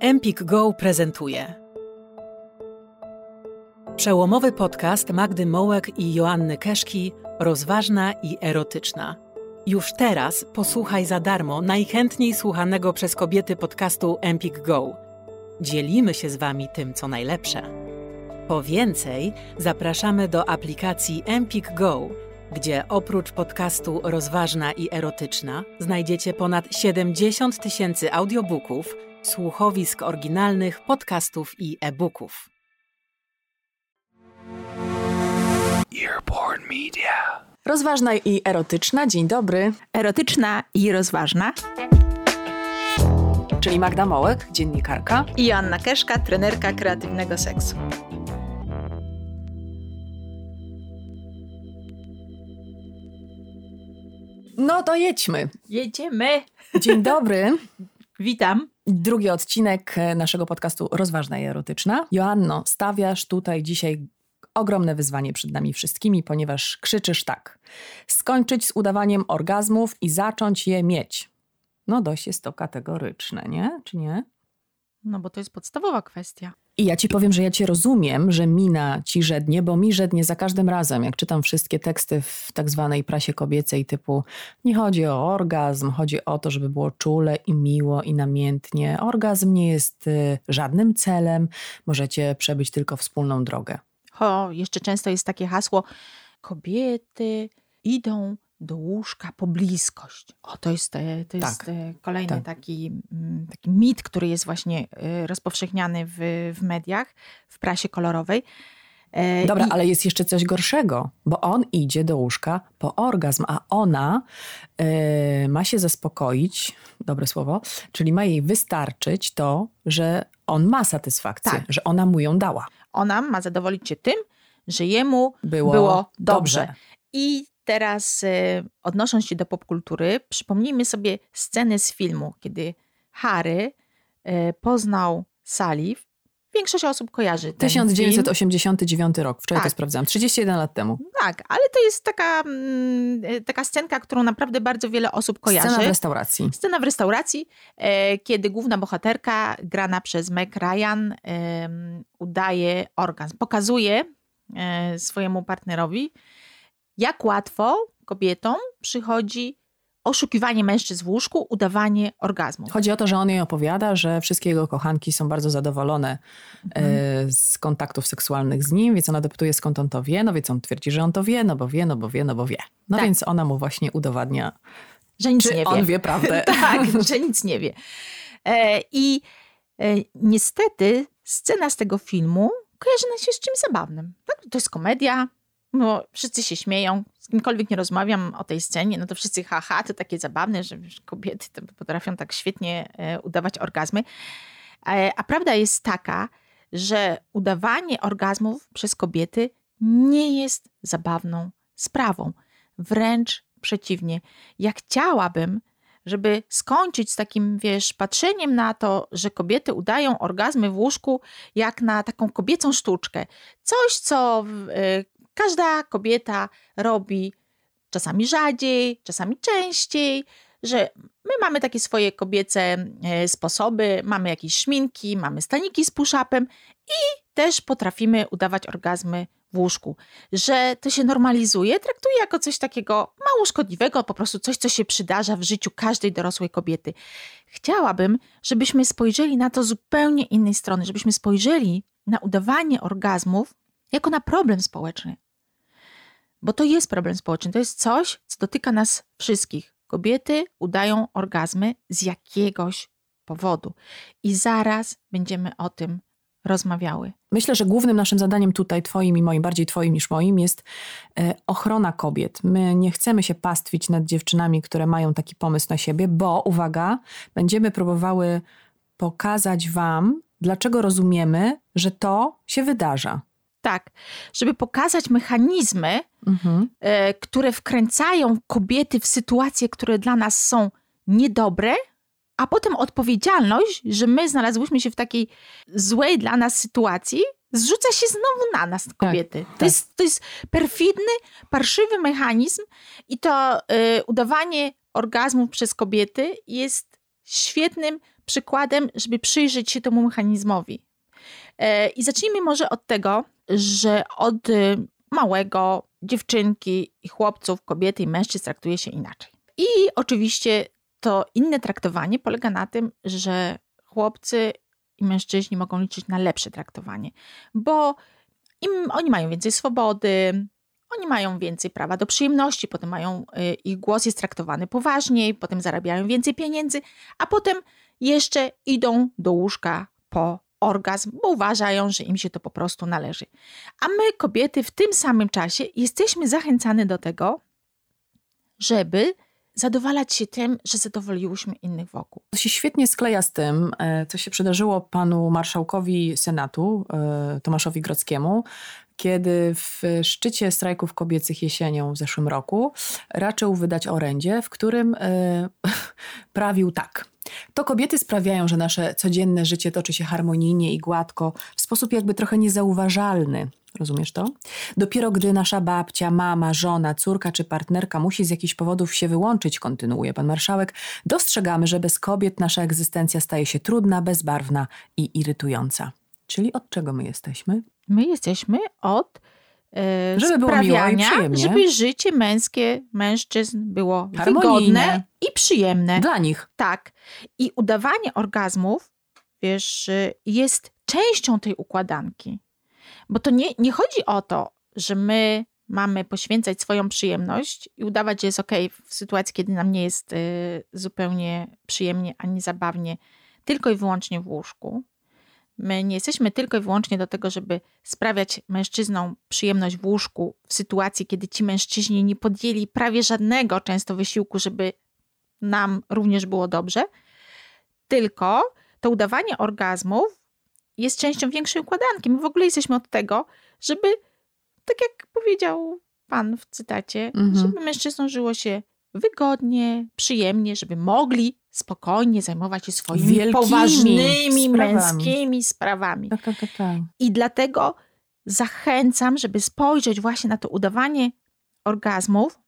Empik Go prezentuje Przełomowy podcast Magdy Mołek i Joanny Keszki Rozważna i erotyczna. Już teraz posłuchaj za darmo najchętniej słuchanego przez kobiety podcastu Empik Go. Dzielimy się z Wami tym, co najlepsze. Po więcej zapraszamy do aplikacji Empik Go, gdzie oprócz podcastu Rozważna i erotyczna znajdziecie ponad 70 tysięcy audiobooków, słuchowisk oryginalnych, podcastów i e-booków. Earborn Media. Rozważna i erotyczna, dzień dobry. Erotyczna i rozważna. Czyli Magda Mołek, dziennikarka. I Joanna Keszka, trenerka kreatywnego seksu. No to jedźmy. Jedziemy. Dzień dobry. Witam. Drugi odcinek e, naszego podcastu Rozważna i erotyczna. Joanno, stawiasz tutaj dzisiaj ogromne wyzwanie przed nami wszystkimi, ponieważ krzyczysz tak. Skończyć z udawaniem orgazmów i zacząć je mieć. No dość jest to kategoryczne, nie? Czy nie? No bo to jest podstawowa kwestia. I ja ci powiem, że ja cię rozumiem, że mina ci żednie, bo mi żednie za każdym razem, jak czytam wszystkie teksty w tak zwanej prasie kobiecej typu nie chodzi o orgazm, chodzi o to, żeby było czule i miło i namiętnie. Orgazm nie jest y, żadnym celem, możecie przebyć tylko wspólną drogę. O, jeszcze często jest takie hasło kobiety idą do łóżka po bliskość. O, to jest, e, to jest Tak, e, kolejny tak. Taki, mm, taki mit, który jest właśnie e, rozpowszechniany w, w mediach, w prasie kolorowej. Dobra, i- ale jest jeszcze coś gorszego, bo on idzie do łóżka po orgazm, a ona ma się zaspokoić, dobre słowo, czyli ma jej wystarczyć to, że on ma satysfakcję, Tak. że ona mu ją dała. ona ma zadowolić się tym, że jemu Było, było, dobrze. dobrze. I teraz e, odnosząc się do popkultury, przypomnijmy sobie scenę z filmu, kiedy Harry e, poznał Sally. Większość osób kojarzy ten film. 1989 rok, wczoraj to Tak. sprawdzałam, 31 lat temu. Tak, ale to jest taka, mm, e, taka scenka, którą naprawdę bardzo wiele osób kojarzy. Scena w restauracji. Scena w restauracji, e, kiedy główna bohaterka, grana przez Meg Ryan, udaje orgazm. Pokazuje e, swojemu partnerowi, jak łatwo kobietom przychodzi oszukiwanie mężczyzn w łóżku, udawanie orgazmu. Chodzi o to, że on jej opowiada, że wszystkie jego kochanki są bardzo zadowolone Mhm. e, z kontaktów seksualnych z nim, więc ona dopytuje skąd on to wie, no więc on twierdzi, że on to wie, no bo wie, no bo wie, no bo wie. No Tak. więc ona mu właśnie udowadnia, Że nic nie on wie. wie prawdę. tak, że nic nie wie. E, I e, niestety scena z tego filmu kojarzy nam się z czymś zabawnym. Tak? To jest komedia, no, wszyscy się śmieją. Z kimkolwiek nie rozmawiam o tej scenie, no to wszyscy haha, to takie zabawne, że kobiety potrafią tak świetnie e, udawać orgazmy. E, a prawda jest taka, że udawanie orgazmów przez kobiety nie jest zabawną sprawą. Wręcz przeciwnie. Ja chciałabym, żeby skończyć z takim, wiesz, patrzeniem na to, że kobiety udają orgazmy w łóżku jak na taką kobiecą sztuczkę. Coś, co y, każda kobieta robi czasami rzadziej, czasami częściej, że my mamy takie swoje kobiece e, sposoby, mamy jakieś szminki, mamy staniki z push-upem i też potrafimy udawać orgazmy w łóżku. Że to się normalizuje, traktuje jako coś takiego mało szkodliwego, po prostu coś, co się przydarza w życiu każdej dorosłej kobiety. Chciałabym, żebyśmy spojrzeli na to zupełnie innej strony, żebyśmy spojrzeli na udawanie orgazmów jako na problem społeczny. Bo to jest problem społeczny, to jest coś, co dotyka nas wszystkich. Kobiety udają orgazmy z jakiegoś powodu. I zaraz będziemy o tym rozmawiały. Myślę, że głównym naszym zadaniem tutaj, twoim i moim, bardziej twoim niż moim, jest e, ochrona kobiet. My nie chcemy się pastwić nad dziewczynami, które mają taki pomysł na siebie, bo, uwaga, będziemy próbowały pokazać wam, dlaczego rozumiemy, że to się wydarza. Tak, żeby pokazać mechanizmy, Mhm. e, które wkręcają kobiety w sytuacje, które dla nas są niedobre, a potem odpowiedzialność, że my znalazłyśmy się w takiej złej dla nas sytuacji, zrzuca się znowu na nas, kobiety. to, tak. Jest, to jest perfidny, parszywy mechanizm i to y, udawanie orgazmów przez kobiety jest świetnym przykładem, żeby przyjrzeć się temu mechanizmowi. E, I zacznijmy może od tego, że od y, małego dziewczynki i chłopców, kobiety i mężczyzn traktuje się inaczej. I oczywiście to inne traktowanie polega na tym, że chłopcy i mężczyźni mogą liczyć na lepsze traktowanie, bo im, oni mają więcej swobody, oni mają więcej prawa do przyjemności, potem mają, y, ich głos jest traktowany poważniej, potem zarabiają więcej pieniędzy, a potem jeszcze idą do łóżka po orgazm, bo uważają, że im się to po prostu należy. A my, kobiety, w tym samym czasie jesteśmy zachęcane do tego, żeby zadowalać się tym, że zadowoliłyśmy innych wokół. To się świetnie skleja z tym, e, co się przydarzyło panu marszałkowi Senatu, e, Tomaszowi Grockiemu, kiedy w szczycie strajków kobiecych jesienią w zeszłym roku raczył wydać orędzie, w którym e, prawił tak. To kobiety sprawiają, że nasze codzienne życie toczy się harmonijnie i gładko, w sposób jakby trochę niezauważalny. Rozumiesz to? Dopiero gdy nasza babcia, mama, żona, córka czy partnerka musi z jakichś powodów się wyłączyć, kontynuuje pan marszałek, dostrzegamy, że bez kobiet nasza egzystencja staje się trudna, bezbarwna i irytująca. Czyli od czego my jesteśmy? My jesteśmy od Żeby było miło i przyjemnie. żeby życie męskie mężczyzn było Harmonijne. wygodne i przyjemne. Dla nich. Tak. I udawanie orgazmów, wiesz, jest częścią tej układanki. Bo to nie, nie chodzi o to, że my mamy poświęcać swoją przyjemność i udawać, że jest ok w sytuacji, kiedy nam nie jest y, zupełnie przyjemnie ani zabawnie, tylko i wyłącznie w łóżku. My nie jesteśmy tylko i wyłącznie do tego, żeby sprawiać mężczyznom przyjemność w łóżku w sytuacji, kiedy ci mężczyźni nie podjęli prawie żadnego często wysiłku, żeby nam również było dobrze, tylko to udawanie orgazmów jest częścią większej układanki. My w ogóle jesteśmy od tego, żeby, tak jak powiedział pan w cytacie, Mhm. żeby mężczyznom żyło się wygodnie, przyjemnie, żeby mogli spokojnie zajmować się swoimi Wielkimi poważnymi, sprawami. męskimi sprawami. Tak, tak, tak, tak. I dlatego zachęcam, żeby spojrzeć właśnie na to udawanie orgazmów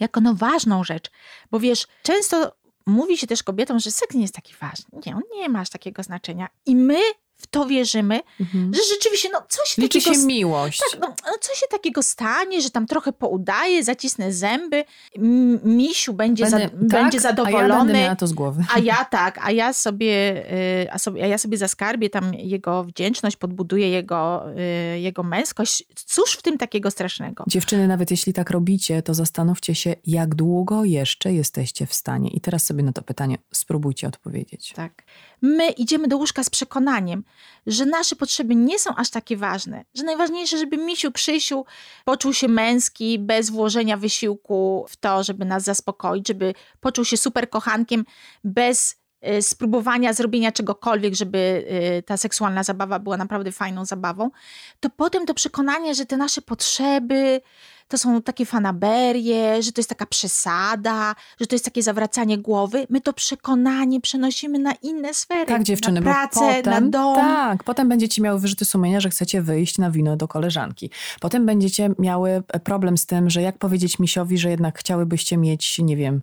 jako no ważną rzecz. Bo wiesz, często mówi się też kobietom, że seks nie jest taki ważny. Nie, on nie ma aż takiego znaczenia. I my w to wierzymy, Mhm. że rzeczywiście, no coś Liczy takiego się miłość. tak, no, no co się takiego stanie, że tam trochę poudaje, zacisnę zęby, misiu będzie, za, Będę- będzie tak, A ja będę zadowolony, to z głowy. a ja tak, a ja sobie, y, a sobie, a ja sobie zaskarbię tam jego wdzięczność, podbuduję jego, y, jego męskość. Cóż w tym takiego strasznego? Dziewczyny, nawet jeśli tak robicie, to zastanówcie się, jak długo jeszcze jesteście w stanie. I teraz sobie na to pytanie spróbujcie odpowiedzieć. Tak. My idziemy do łóżka z przekonaniem, że nasze potrzeby nie są aż takie ważne, że najważniejsze, żeby misiu Krzysiu poczuł się męski bez włożenia wysiłku w to, żeby nas zaspokoić, żeby poczuł się super kochankiem bez y, spróbowania zrobienia czegokolwiek, żeby y, ta seksualna zabawa była naprawdę fajną zabawą, to potem to przekonanie, że te nasze potrzeby to są takie fanaberie, że to jest taka przesada, że to jest takie zawracanie głowy. My to przekonanie przenosimy na inne sfery. Tak, dziewczyny, na pracę, potem, na dom. Tak, potem będziecie miały wyrzuty sumienia, że chcecie wyjść na wino do koleżanki. Potem będziecie miały problem z tym, że jak powiedzieć misiowi, że jednak chciałybyście mieć, nie wiem,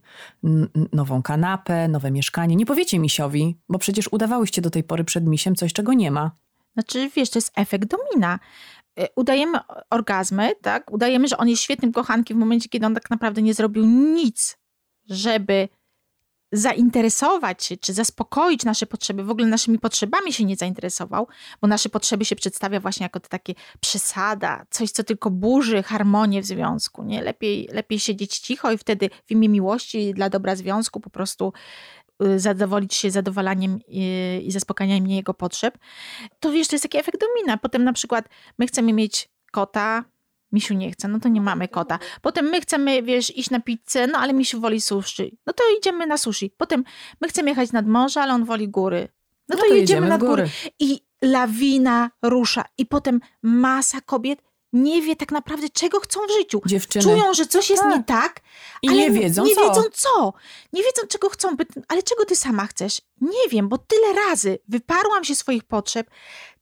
nową kanapę, nowe mieszkanie. Nie powiecie misiowi, bo przecież udawałyście do tej pory przed misiem coś, czego nie ma. Znaczy, wiesz, to jest efekt domina. Y, Udajemy orgazmy, tak? Udajemy, że on jest świetnym kochankiem w momencie, kiedy on tak naprawdę nie zrobił nic, żeby zainteresować się, czy zaspokoić nasze potrzeby. W ogóle naszymi potrzebami się nie zainteresował, bo nasze potrzeby się przedstawia właśnie jako to takie przesada, coś, co tylko burzy harmonię w związku. Nie? Lepiej, lepiej siedzieć cicho i wtedy w imię miłości dla dobra związku po prostu zadowolić się zadowalaniem i, i zaspokajaniem jego potrzeb, to wiesz, to jest taki efekt domina. Potem na przykład my chcemy mieć kota, Misiu nie chce, no to nie mamy kota. Potem my chcemy, wiesz, iść na pizzę, no ale Misiu woli sushi. No to idziemy na sushi. Potem my chcemy jechać nad morze, ale on woli góry. No, to, jedziemy, nad w góry. góry. I lawina rusza. I potem masa kobiet nie wie tak naprawdę, czego chcą w życiu. Dziewczyny. Czują, że coś jest Tak. nie tak, I ale nie wiedzą nie co. wiedzą co. Nie wiedzą, czego chcą. Ale czego ty sama chcesz? Nie wiem, bo tyle razy wyparłam się swoich potrzeb,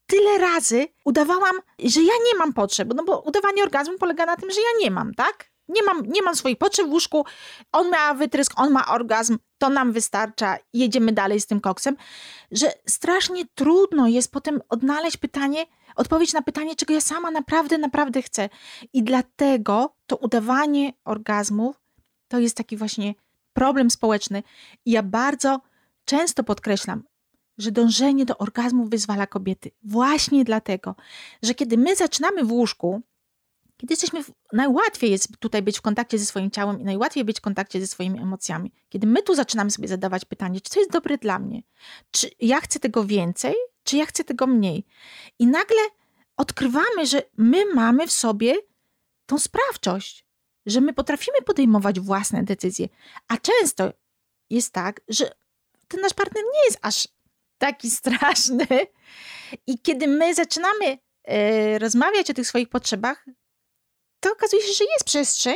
tyle razy udawałam, że ja nie mam potrzeb. No bo udawanie orgazmu polega na tym, że ja nie mam, tak? Nie mam, nie mam swoich potrzeb w łóżku, on ma wytrysk, on ma orgazm, to nam wystarcza, jedziemy dalej z tym koksem, że strasznie trudno jest potem odnaleźć pytanie, odpowiedź na pytanie, czego ja sama naprawdę, naprawdę chcę. I dlatego to udawanie orgazmów to jest taki właśnie problem społeczny. I ja bardzo często podkreślam, że dążenie do orgazmu wyzwala kobiety. Właśnie dlatego, że kiedy my zaczynamy w łóżku, kiedy jesteśmy, w, najłatwiej jest tutaj być w kontakcie ze swoim ciałem i najłatwiej być w kontakcie ze swoimi emocjami. Kiedy my tu zaczynamy sobie zadawać pytanie, czy to jest dobre dla mnie? Czy ja chcę tego więcej, czy ja chcę tego mniej? I nagle odkrywamy, że my mamy w sobie tą sprawczość, że my potrafimy podejmować własne decyzje. A często jest tak, że ten nasz partner nie jest aż taki straszny. I kiedy my zaczynamy e, rozmawiać o tych swoich potrzebach, to okazuje się, że jest przestrzeń,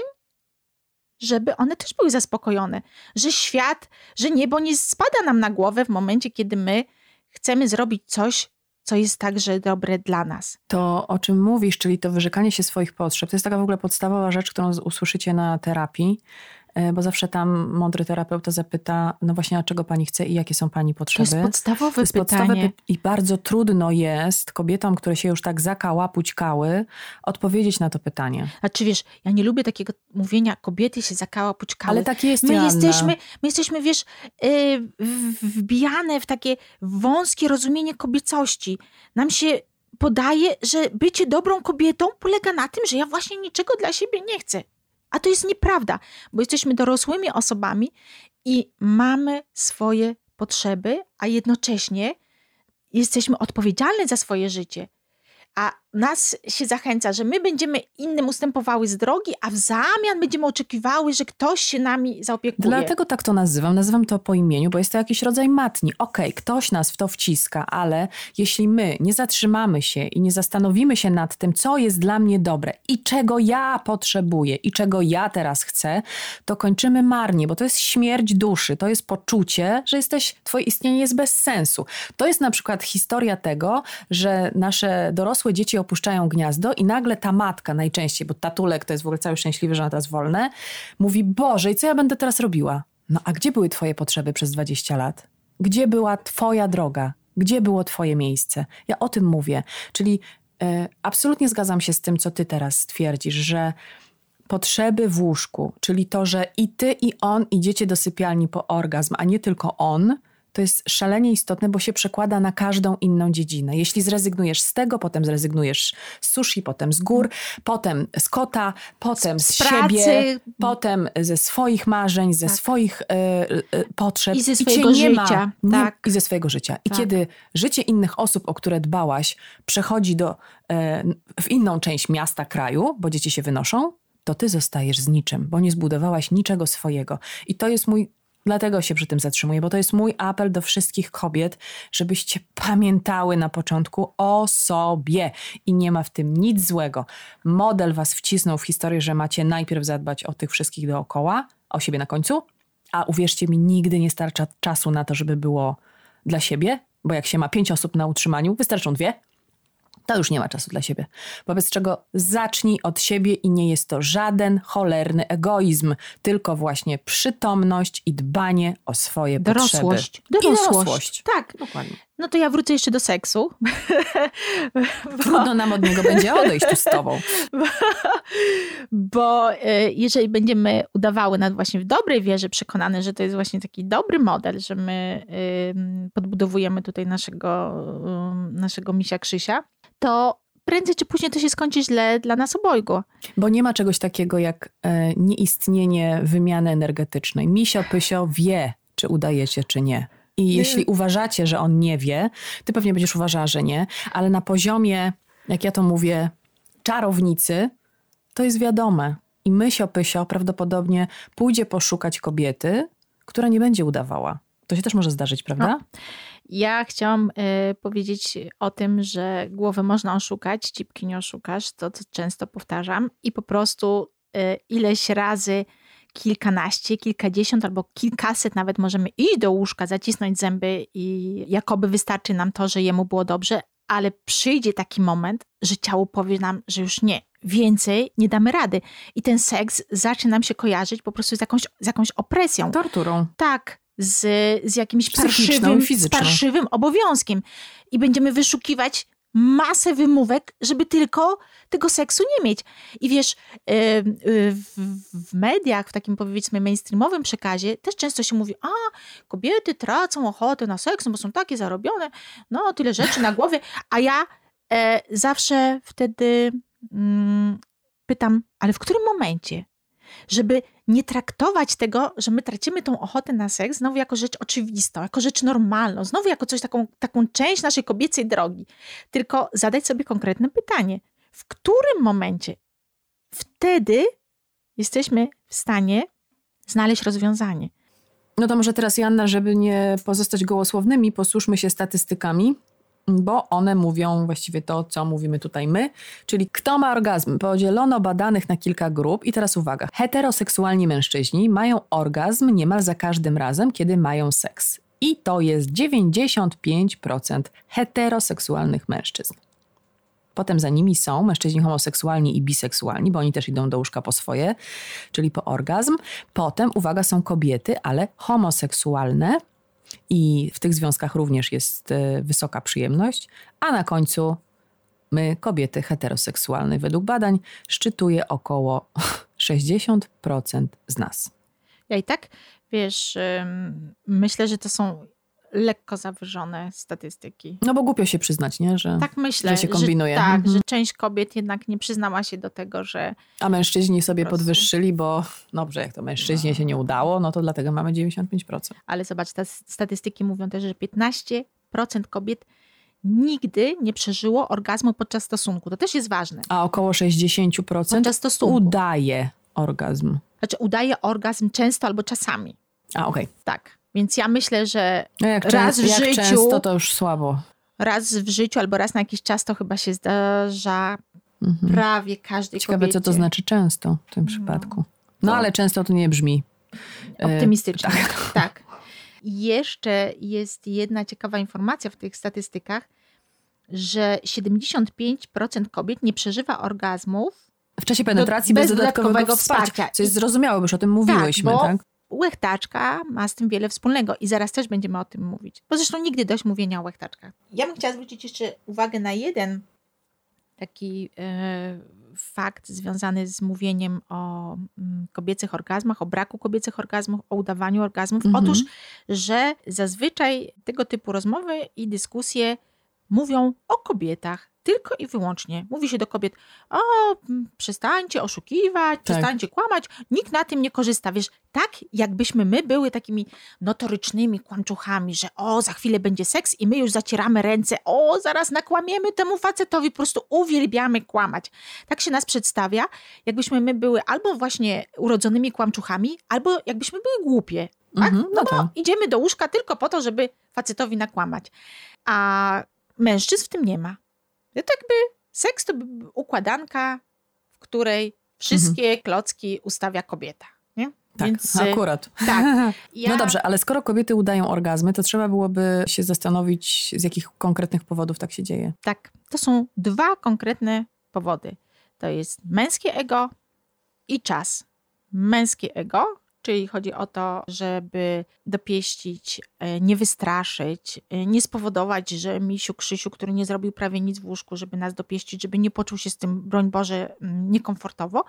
żeby one też były zaspokojone. Że świat, że niebo nie spada nam na głowę w momencie, kiedy my chcemy zrobić coś, co jest także dobre dla nas. To, o czym mówisz, czyli to wyrzekanie się swoich potrzeb, to jest taka w ogóle podstawowa rzecz, którą usłyszycie na terapii. E, bo zawsze tam mądry terapeuta zapyta, no właśnie, a czego pani chce i jakie są pani potrzeby. To jest podstawowe to jest pytanie. Podstawowe I bardzo trudno jest kobietom, które się już tak zakała, pućkały, odpowiedzieć na to pytanie. A czy wiesz, ja nie lubię takiego mówienia, kobiety się zakała, pućkały. Ale tak jest, my Joanna. jesteśmy, my jesteśmy, wiesz, yy, wbijane w takie wąskie rozumienie kobiecości. Nam się podaje, że bycie dobrą kobietą polega na tym, że ja właśnie niczego dla siebie nie chcę. A to jest nieprawda, bo jesteśmy dorosłymi osobami i mamy swoje potrzeby, a jednocześnie jesteśmy odpowiedzialni za swoje życie. A nas się zachęca, że my będziemy innym ustępowały z drogi, a w zamian będziemy oczekiwały, że ktoś się nami zaopiekuje. Dlatego tak to nazywam. Nazywam to po imieniu, bo jest to jakiś rodzaj matni. Okej, okay, ktoś nas w to wciska, ale jeśli my nie zatrzymamy się i nie zastanowimy się nad tym, co jest dla mnie dobre i czego ja potrzebuję i czego ja teraz chcę, to kończymy marnie, bo to jest śmierć duszy, to jest poczucie, że jesteś, twoje istnienie jest bez sensu. To jest na przykład historia tego, że nasze dorosłe dzieci opuszczają gniazdo i nagle ta matka najczęściej, bo tatulek to jest w ogóle cały szczęśliwy, że ona teraz wolne, mówi, Boże, i co ja będę teraz robiła? No a gdzie były twoje potrzeby przez 20 lat? Gdzie była twoja droga? Gdzie było twoje miejsce? Ja o tym mówię. Czyli e, absolutnie zgadzam się z tym, co ty teraz stwierdzisz, że potrzeby w łóżku, czyli to, że i ty, i on idziecie do sypialni po orgazm, a nie tylko on – to jest szalenie istotne, bo się przekłada na każdą inną dziedzinę. Jeśli zrezygnujesz z tego, potem zrezygnujesz z sushi, potem z gór, potem z kota, potem z, z siebie, potem ze swoich marzeń, ze tak. swoich y, y, potrzeb. I ze swojego I życia. Ma, tak. I ze swojego życia. I tak. kiedy życie innych osób, o które dbałaś, przechodzi do, y, w inną część miasta, kraju, bo dzieci się wynoszą, to ty zostajesz z niczym, bo nie zbudowałaś niczego swojego. I to jest mój Dlatego się przy tym zatrzymuję, bo to jest mój apel do wszystkich kobiet, żebyście pamiętały na początku o sobie. I nie ma w tym nic złego. Model was wcisnął w historię, że macie najpierw zadbać o tych wszystkich dookoła, o siebie na końcu, a uwierzcie mi, nigdy nie starcza czasu na to, żeby było dla siebie, bo jak się ma pięć osób na utrzymaniu, wystarczą dwie, to już nie ma czasu dla siebie. Wobec czego zacznij od siebie i nie jest to żaden cholerny egoizm, tylko właśnie przytomność i dbanie o swoje dorosłość. potrzeby. Dorosłość. I dorosłość. Tak. Dokładnie. No to ja wrócę jeszcze do seksu. Trudno nam od niego będzie odejść tu z tobą. Bo, bo e, jeżeli będziemy udawały nad właśnie w dobrej wierze przekonane, że to jest właśnie taki dobry model, że my podbudowujemy tutaj naszego, naszego misia Krzysia, to prędzej czy później to się skończy źle dla nas obojgu. Bo nie ma czegoś takiego jak e, nieistnienie wymiany energetycznej. Misio Pysio wie, czy udajecie, czy nie. I jeśli uważacie, że on nie wie, ty pewnie będziesz uważała, że nie, ale na poziomie, jak ja to mówię, czarownicy, to jest wiadome. I mysio Pysio prawdopodobnie pójdzie poszukać kobiety, która nie będzie udawała. To się też może zdarzyć, prawda? No. Ja chciałam y, powiedzieć o tym, że głowę można oszukać, cipki nie oszukasz, to, to często powtarzam i po prostu y, ileś razy kilkanaście, kilkadziesiąt albo kilkaset nawet możemy iść do łóżka, zacisnąć zęby i jakoby wystarczy nam to, że jemu było dobrze, ale przyjdzie taki moment, że ciało powie nam, że już nie, więcej nie damy rady. I ten seks zacznie nam się kojarzyć po prostu z jakąś, z jakąś opresją. Torturą. Tak, z, z jakimś parszywym, z parszywym obowiązkiem. I będziemy wyszukiwać masę wymówek, żeby tylko tego seksu nie mieć. I wiesz, y, y, w, mediach, w takim powiedzmy mainstreamowym przekazie też często się mówi, a kobiety tracą ochotę na seks, bo są takie zarobione, no tyle rzeczy na głowie, a ja e, zawsze wtedy mm, pytam, ale w którym momencie? Żeby nie traktować tego, że my tracimy tą ochotę na seks znowu jako rzecz oczywistą, jako rzecz normalną, znowu jako coś taką, taką część naszej kobiecej drogi. Tylko zadać sobie konkretne pytanie. W którym momencie wtedy jesteśmy w stanie znaleźć rozwiązanie? No to może teraz, Janna, żeby nie pozostać gołosłownymi, posłuszmy się statystykami, bo one mówią właściwie to, co mówimy tutaj my, czyli kto ma orgazm. Podzielono badanych na kilka grup i teraz uwaga. Heteroseksualni mężczyźni mają orgazm niemal za każdym razem, kiedy mają seks. I to jest 95% heteroseksualnych mężczyzn. Potem za nimi są mężczyźni homoseksualni i biseksualni, bo oni też idą do łóżka po swoje, czyli po orgazm. Potem, uwaga, są kobiety, ale homoseksualne i w tych związkach również jest e, wysoka przyjemność. A na końcu my, kobiety heteroseksualne, według badań szczytuje około 60% z nas. Ja i tak, wiesz, myślę, że to są lekko zawyżone statystyki. No bo głupio się przyznać, nie? Że, Tak myślę, że się kombinuje. tak, Mhm. że część kobiet jednak nie przyznała się do tego, że A mężczyźni sobie podwyższyli, bo dobrze, jak to mężczyźnie się nie udało, no to dlatego mamy 95%. ale zobacz, te statystyki mówią też, że 15% kobiet nigdy nie przeżyło orgazmu podczas stosunku. To też jest ważne. A około 60% Podczas stosunku. udaje orgazm. Znaczy udaje orgazm często albo czasami. A okej. Tak. Więc ja myślę, że No jak, Raz często, w życiu- często to już słabo. raz w życiu albo raz na jakiś czas to chyba się zdarza Mhm. prawie każdej Ciekawe, kobiecie. co to znaczy często w tym przypadku. No To- ale często to nie brzmi. e, Optymistycznie. tak. tak. I jeszcze jest jedna ciekawa informacja w tych statystykach, że 75% kobiet nie przeżywa orgazmów. W czasie penetracji bez bez, dodatkowego, dodatkowego wsparcia. wsparcia. Co jest zrozumiałe, bo już o tym mówiłyśmy, bo tak? Łechtaczka ma z tym wiele wspólnego i zaraz też będziemy o tym mówić. Bo zresztą nigdy dość mówienia o łechtaczkach. Ja bym chciała zwrócić jeszcze uwagę na jeden taki e, fakt związany z mówieniem o mm, kobiecych orgazmach, o braku kobiecych orgazmów, o udawaniu orgazmów. Mhm. Otóż, że zazwyczaj tego typu rozmowy i dyskusje mówią o kobietach. Tylko i wyłącznie. Mówi się do kobiet, o, przestańcie oszukiwać, przestańcie kłamać. Nikt na tym nie korzysta. Wiesz, tak jakbyśmy my były takimi notorycznymi kłamczuchami, że o, za chwilę będzie seks i my już zacieramy ręce, o, zaraz nakłamiemy temu facetowi, po prostu uwielbiamy kłamać. Tak się nas przedstawia, jakbyśmy my były albo właśnie urodzonymi kłamczuchami, albo jakbyśmy były głupie. Tak? Mhm, no no bo tak. idziemy do łóżka tylko po to, żeby facetowi nakłamać. A mężczyzn w tym nie ma. To jakby seks to układanka, w której wszystkie klocki ustawia kobieta. Nie? Tak, Więc, y, akurat. tak. Ja, No dobrze, ale skoro kobiety udają orgazmy, to trzeba byłoby się zastanowić, z jakich konkretnych powodów tak się dzieje. Tak, to są dwa konkretne powody. To jest męskie ego i czas. Męskie ego, czyli chodzi o to, żeby dopieścić, e, nie wystraszyć, e, nie spowodować, że misiu Krzysiu, który nie zrobił prawie nic w łóżku, żeby nas dopieścić, żeby nie poczuł się z tym, broń Boże, mm, niekomfortowo.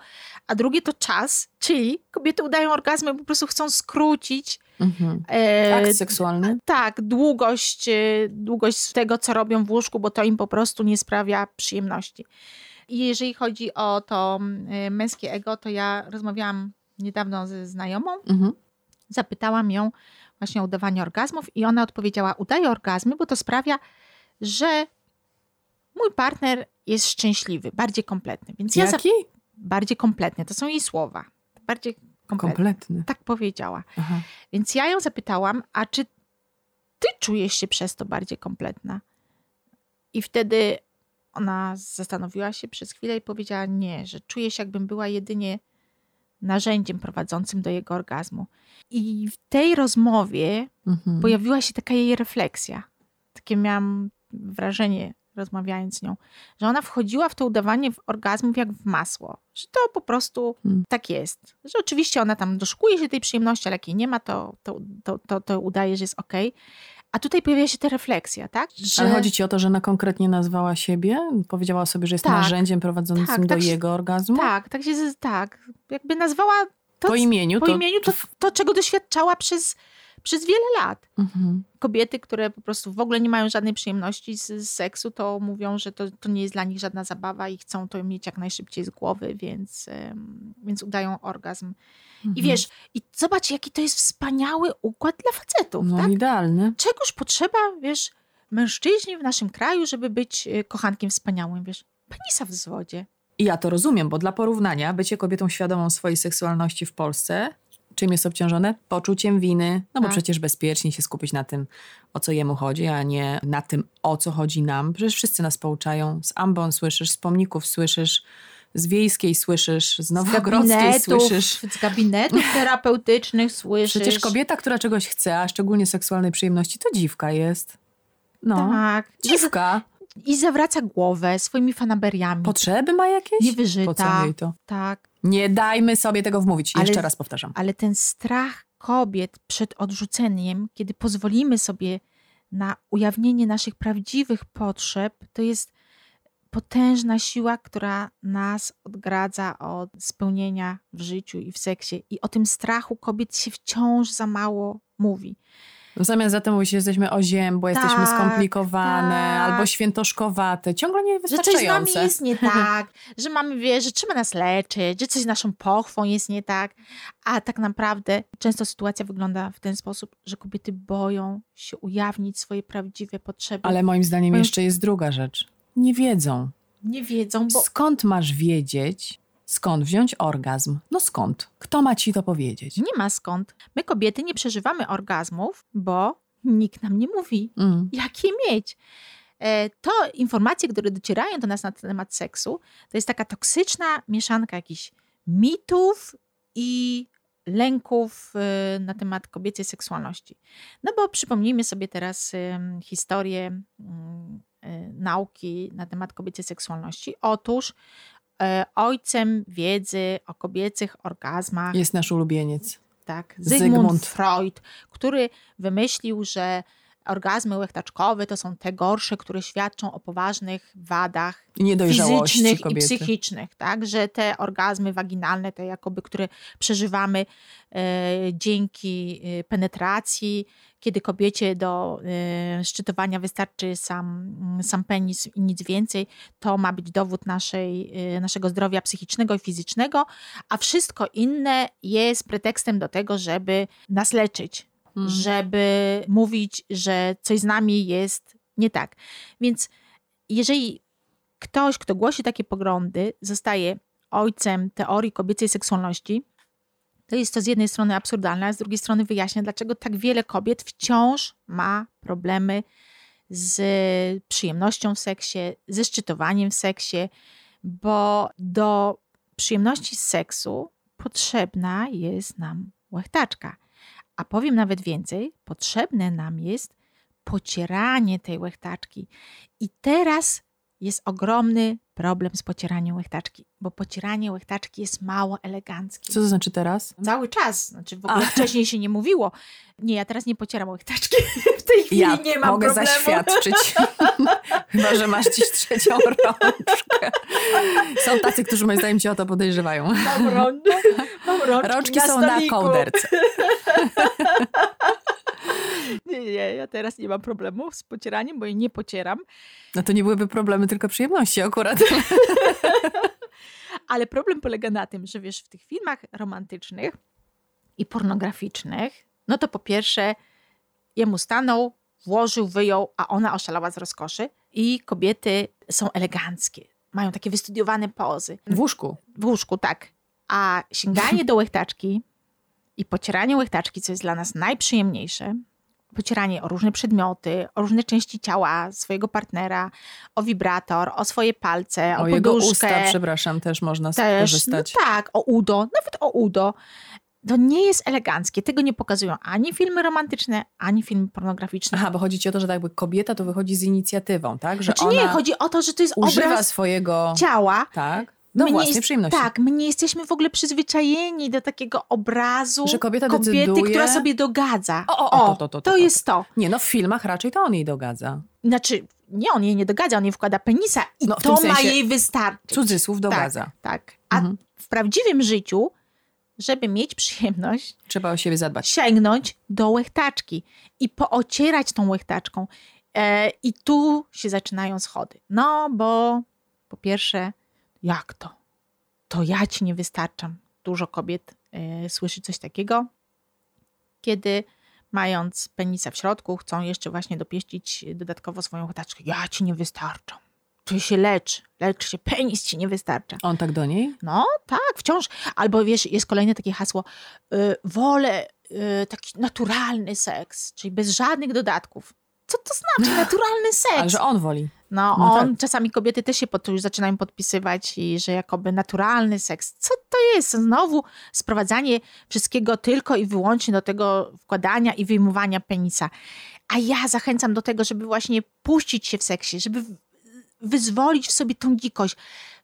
A drugie to czas, czyli kobiety udają orgazmy, po prostu chcą skrócić Mhm. e, Akt seksualny? tak, długość, długość tego, co robią w łóżku, bo to im po prostu nie sprawia przyjemności. I jeżeli chodzi o to y, męskie ego, to ja rozmawiałam niedawno ze znajomą, Mhm. zapytałam ją właśnie o udawanie orgazmów i ona odpowiedziała, udaję orgazmy, bo to sprawia, że mój partner jest szczęśliwy, bardziej kompletny. Więc ja za... Jaki? bardziej kompletny, to są jej słowa. Bardziej kompletny. Kompletny. Tak powiedziała. Aha. Więc ja ją zapytałam, a czy ty czujesz się przez to bardziej kompletna? I wtedy ona zastanowiła się przez chwilę i powiedziała nie, że czuję się jakbym była jedynie narzędziem prowadzącym do jego orgazmu. I w tej rozmowie Mhm. pojawiła się taka jej refleksja. Takie miałam wrażenie, rozmawiając z nią, że ona wchodziła w to udawanie orgazmów jak w masło. Że to po prostu Hmm. tak jest. Że oczywiście ona tam doszukuje się tej przyjemności, ale jak jej nie ma, to, to, to, to, to udaje, że jest okej. A tutaj pojawia się ta refleksja, tak? Że... Ale chodzi ci o to, że ona konkretnie nazwała siebie? Powiedziała sobie, że jest Tak. narzędziem prowadzącym Tak, do tak się- jego orgazmu? Tak, tak się, tak. Jakby nazwała to, Po imieniu? po to, imieniu to, to, czego doświadczała przez, przez wiele lat. Mhm. kobiety, które po prostu w ogóle nie mają żadnej przyjemności z, z seksu, to mówią, że to, to nie jest dla nich żadna zabawa i chcą to mieć jak najszybciej z głowy, więc, więc udają orgazm. I Mhm. wiesz, i zobacz, jaki to jest wspaniały układ dla facetów, No tak? idealny. Czegoż potrzeba, wiesz, mężczyźnie w naszym kraju, żeby być e, kochankiem wspaniałym, wiesz, penisa w wzwodzie. I ja to rozumiem, bo dla porównania bycie kobietą świadomą swojej seksualności w Polsce, czym jest obciążone? Poczuciem winy, no bo Tak. przecież bezpiecznie się skupić na tym, o co jemu chodzi, a nie na tym, o co chodzi nam. Przecież wszyscy nas pouczają. Z ambon słyszysz, z pomników słyszysz, z wiejskiej słyszysz, z nowogrodzkiej słyszysz. z gabinetów terapeutycznych słyszysz. Przecież kobieta, która czegoś chce, a szczególnie seksualnej przyjemności, to dziwka jest. No, Tak. dziwka. I zawraca głowę swoimi fanaberiami. Potrzeby ma jakieś? Niewyżyta. Po co jej to? Tak. Nie dajmy sobie tego wmówić. Ale- Jeszcze raz powtarzam. Ale ten strach kobiet przed odrzuceniem, kiedy pozwolimy sobie na ujawnienie naszych prawdziwych potrzeb, to jest potężna siła, która nas odgradza od spełnienia w życiu i w seksie. I o tym strachu kobiet się wciąż za mało mówi. Zamiast za tym mówić, że jesteśmy oziębłe, jesteśmy Tak, skomplikowane tak. albo świętoszkowate. Ciągle Że coś z nami jest nie tak, że mamy, wiesz, że trzeba nas leczyć, że coś z naszą pochwą jest nie tak. A tak naprawdę często sytuacja wygląda w ten sposób, że kobiety boją się ujawnić swoje prawdziwe potrzeby. Ale moim zdaniem Powiem- jeszcze jest druga rzecz. Nie wiedzą. nie wiedzą, bo Skąd masz wiedzieć, skąd wziąć orgazm? No skąd? Kto ma ci to powiedzieć? nie ma skąd. My kobiety nie przeżywamy orgazmów, bo nikt nam nie mówi, Mm. jak je mieć. E, To informacje, które docierają do nas na temat seksu, to jest taka toksyczna mieszanka jakichś mitów i lęków y, na temat kobiecej seksualności. No bo przypomnijmy sobie teraz historię y, nauki na temat kobiecej seksualności. Otóż e, ojcem wiedzy o kobiecych orgazmach Jest nasz ulubieniec. tak, Zygmunt, Zygmunt. Freud, który wymyślił, że orgazmy łechtaczkowe to są te gorsze, które świadczą o poważnych wadach I fizycznych i kobiety. psychicznych, tak, że te orgazmy waginalne, te jakoby, które przeżywamy e, dzięki e, penetracji, kiedy kobiecie do e, szczytowania wystarczy sam, sam penis i nic więcej, to ma być dowód naszej, e, naszego zdrowia psychicznego i fizycznego, a wszystko inne jest pretekstem do tego, żeby nas leczyć, Mm. żeby mówić, że coś z nami jest nie tak. Więc jeżeli ktoś, kto głosi takie poglądy, zostaje ojcem teorii kobiecej seksualności, to jest to z jednej strony absurdalne, a z drugiej strony wyjaśnia, dlaczego tak wiele kobiet wciąż ma problemy z przyjemnością w seksie, ze szczytowaniem w seksie, bo do przyjemności z seksu potrzebna jest nam łechtaczka. A powiem nawet więcej, potrzebne nam jest pocieranie tej łechtaczki. I teraz jest ogromny problem z pocieraniem łechtaczki, bo pocieranie łechtaczki jest mało eleganckie. Co to znaczy teraz? Cały czas, znaczy w ogóle A. wcześniej się nie mówiło. Nie, ja teraz nie pocieram łechtaczki. W tej chwili Ja nie mam mogę problemu. zaświadczyć. Chyba, że masz dziś trzecią rączkę. Są tacy, którzy moim zdaniem cię o to podejrzewają. Mam, rączki, mam rączki, Rączki na są na stoliku. kołderce. Nie, nie, ja teraz nie mam problemu z pocieraniem, bo jej nie pocieram. No to nie byłyby problemy, tylko przyjemności akurat. Ale problem polega na tym, że wiesz, w tych filmach romantycznych i pornograficznych, no to po pierwsze jemu stanął, włożył, wyjął, a ona oszalała z rozkoszy i kobiety są eleganckie. Mają takie wystudiowane pozy. W łóżku. W łóżku, tak. A sięganie do łechtaczki i pocieranie łechtaczki, co jest dla nas najprzyjemniejsze, pocieranie o różne przedmioty, o różne części ciała swojego partnera, o wibrator, o swoje palce, o, O jego poduszkę. usta, przepraszam, też można też, no skorzystać. tak, o udo, nawet o udo. to nie jest eleganckie. Tego nie pokazują ani filmy romantyczne, ani filmy pornograficzne. Aha, bo chodzi ci o to, że tak jakby kobieta to wychodzi z inicjatywą, tak? Że znaczy ona nie, chodzi o to, że to jest używa obraz swojego ciała. Tak. Do My nie własnej jest- przyjemności. Tak, my nie jesteśmy w ogóle przyzwyczajeni do takiego obrazu Że kobieta kobiety, decyduje- która sobie dogadza. O, o, o, to, to, to, to, to. jest to. Nie, no w filmach raczej to on jej dogadza. Znaczy, nie, on jej nie dogadza, on jej wkłada penisa i No, to ma jej wystarczyć. Cudzysłów dogadza. Tak, tak. A Mhm. w prawdziwym życiu, żeby mieć przyjemność, Trzeba o siebie zadbać. sięgnąć do łechtaczki i poocierać tą łechtaczką. E, I tu się zaczynają schody. No, bo po pierwsze, jak to? To ja ci nie wystarczam. Dużo kobiet e, słyszy coś takiego, kiedy mając penisa w środku, chcą jeszcze właśnie dopieścić dodatkowo swoją łechtaczkę. Ja ci nie wystarczam. Ty się lecz, lecz się, penis ci nie wystarcza. On tak do niej? No, tak, wciąż. Albo wiesz, jest kolejne takie hasło, y, wolę y, taki naturalny seks, czyli bez żadnych dodatków. Co to znaczy naturalny seks? Ale że on woli. No, No on, tak. czasami kobiety też się pod to już zaczynają podpisywać i że jakoby naturalny seks. Co to jest? Znowu sprowadzanie wszystkiego tylko i wyłącznie do tego wkładania i wyjmowania penisa. A ja zachęcam do tego, żeby właśnie puścić się w seksie, żeby wyzwolić w sobie tą dzikość,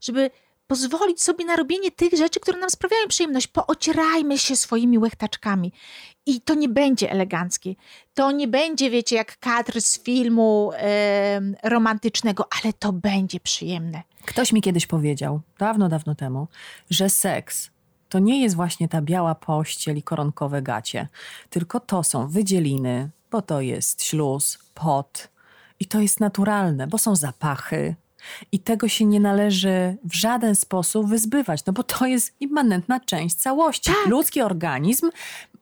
żeby pozwolić sobie na robienie tych rzeczy, które nam sprawiają przyjemność. Poocierajmy się swoimi łechtaczkami. I to nie będzie eleganckie. To nie będzie, wiecie, jak kadr z filmu em, romantycznego, ale to będzie przyjemne. Ktoś mi kiedyś powiedział, dawno, dawno temu, że seks to nie jest właśnie ta biała pościel i koronkowe gacie, tylko to są wydzieliny, bo to jest śluz, pot i to jest naturalne, bo są zapachy. I tego się nie należy w żaden sposób wyzbywać, no bo to jest immanentna część całości. Tak. Ludzki organizm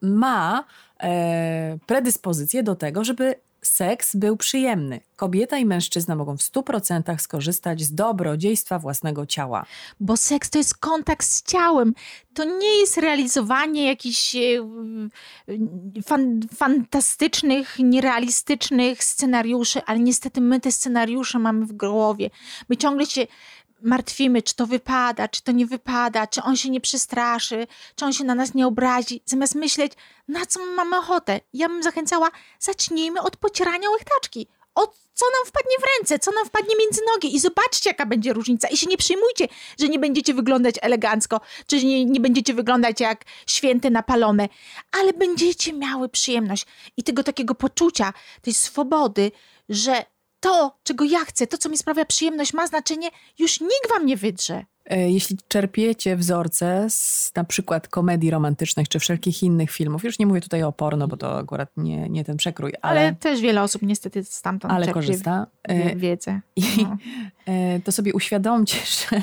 ma e, predyspozycję do tego, żeby seks był przyjemny. Kobieta i mężczyzna mogą w 100% skorzystać z dobrodziejstwa własnego ciała. Bo seks to jest kontakt z ciałem. To nie jest realizowanie jakichś e, fan, fantastycznych, nierealistycznych scenariuszy, ale niestety my te scenariusze mamy w głowie. My ciągle się martwimy, czy to wypada, czy to nie wypada, czy on się nie przestraszy, czy on się na nas nie obrazi, zamiast myśleć, na co my mamy ochotę. Ja bym zachęcała, zacznijmy od pocierania łechtaczki. Od co nam wpadnie w ręce, co nam wpadnie między nogi i zobaczcie, jaka będzie różnica. I się nie przejmujcie, że nie będziecie wyglądać elegancko, czy nie, nie będziecie wyglądać jak święte napalone, ale będziecie miały przyjemność i tego takiego poczucia, tej swobody, że to, czego ja chcę, to, co mi sprawia przyjemność, ma znaczenie, już nikt wam nie wydrze. E, Jeśli czerpiecie wzorce z na przykład komedii romantycznych czy wszelkich innych filmów, już nie mówię tutaj o porno, bo to akurat nie, nie ten przekrój, Ale, ale, też wiele osób niestety stamtąd ale korzysta. E, wiedzę. I No. e, to sobie uświadomcie, że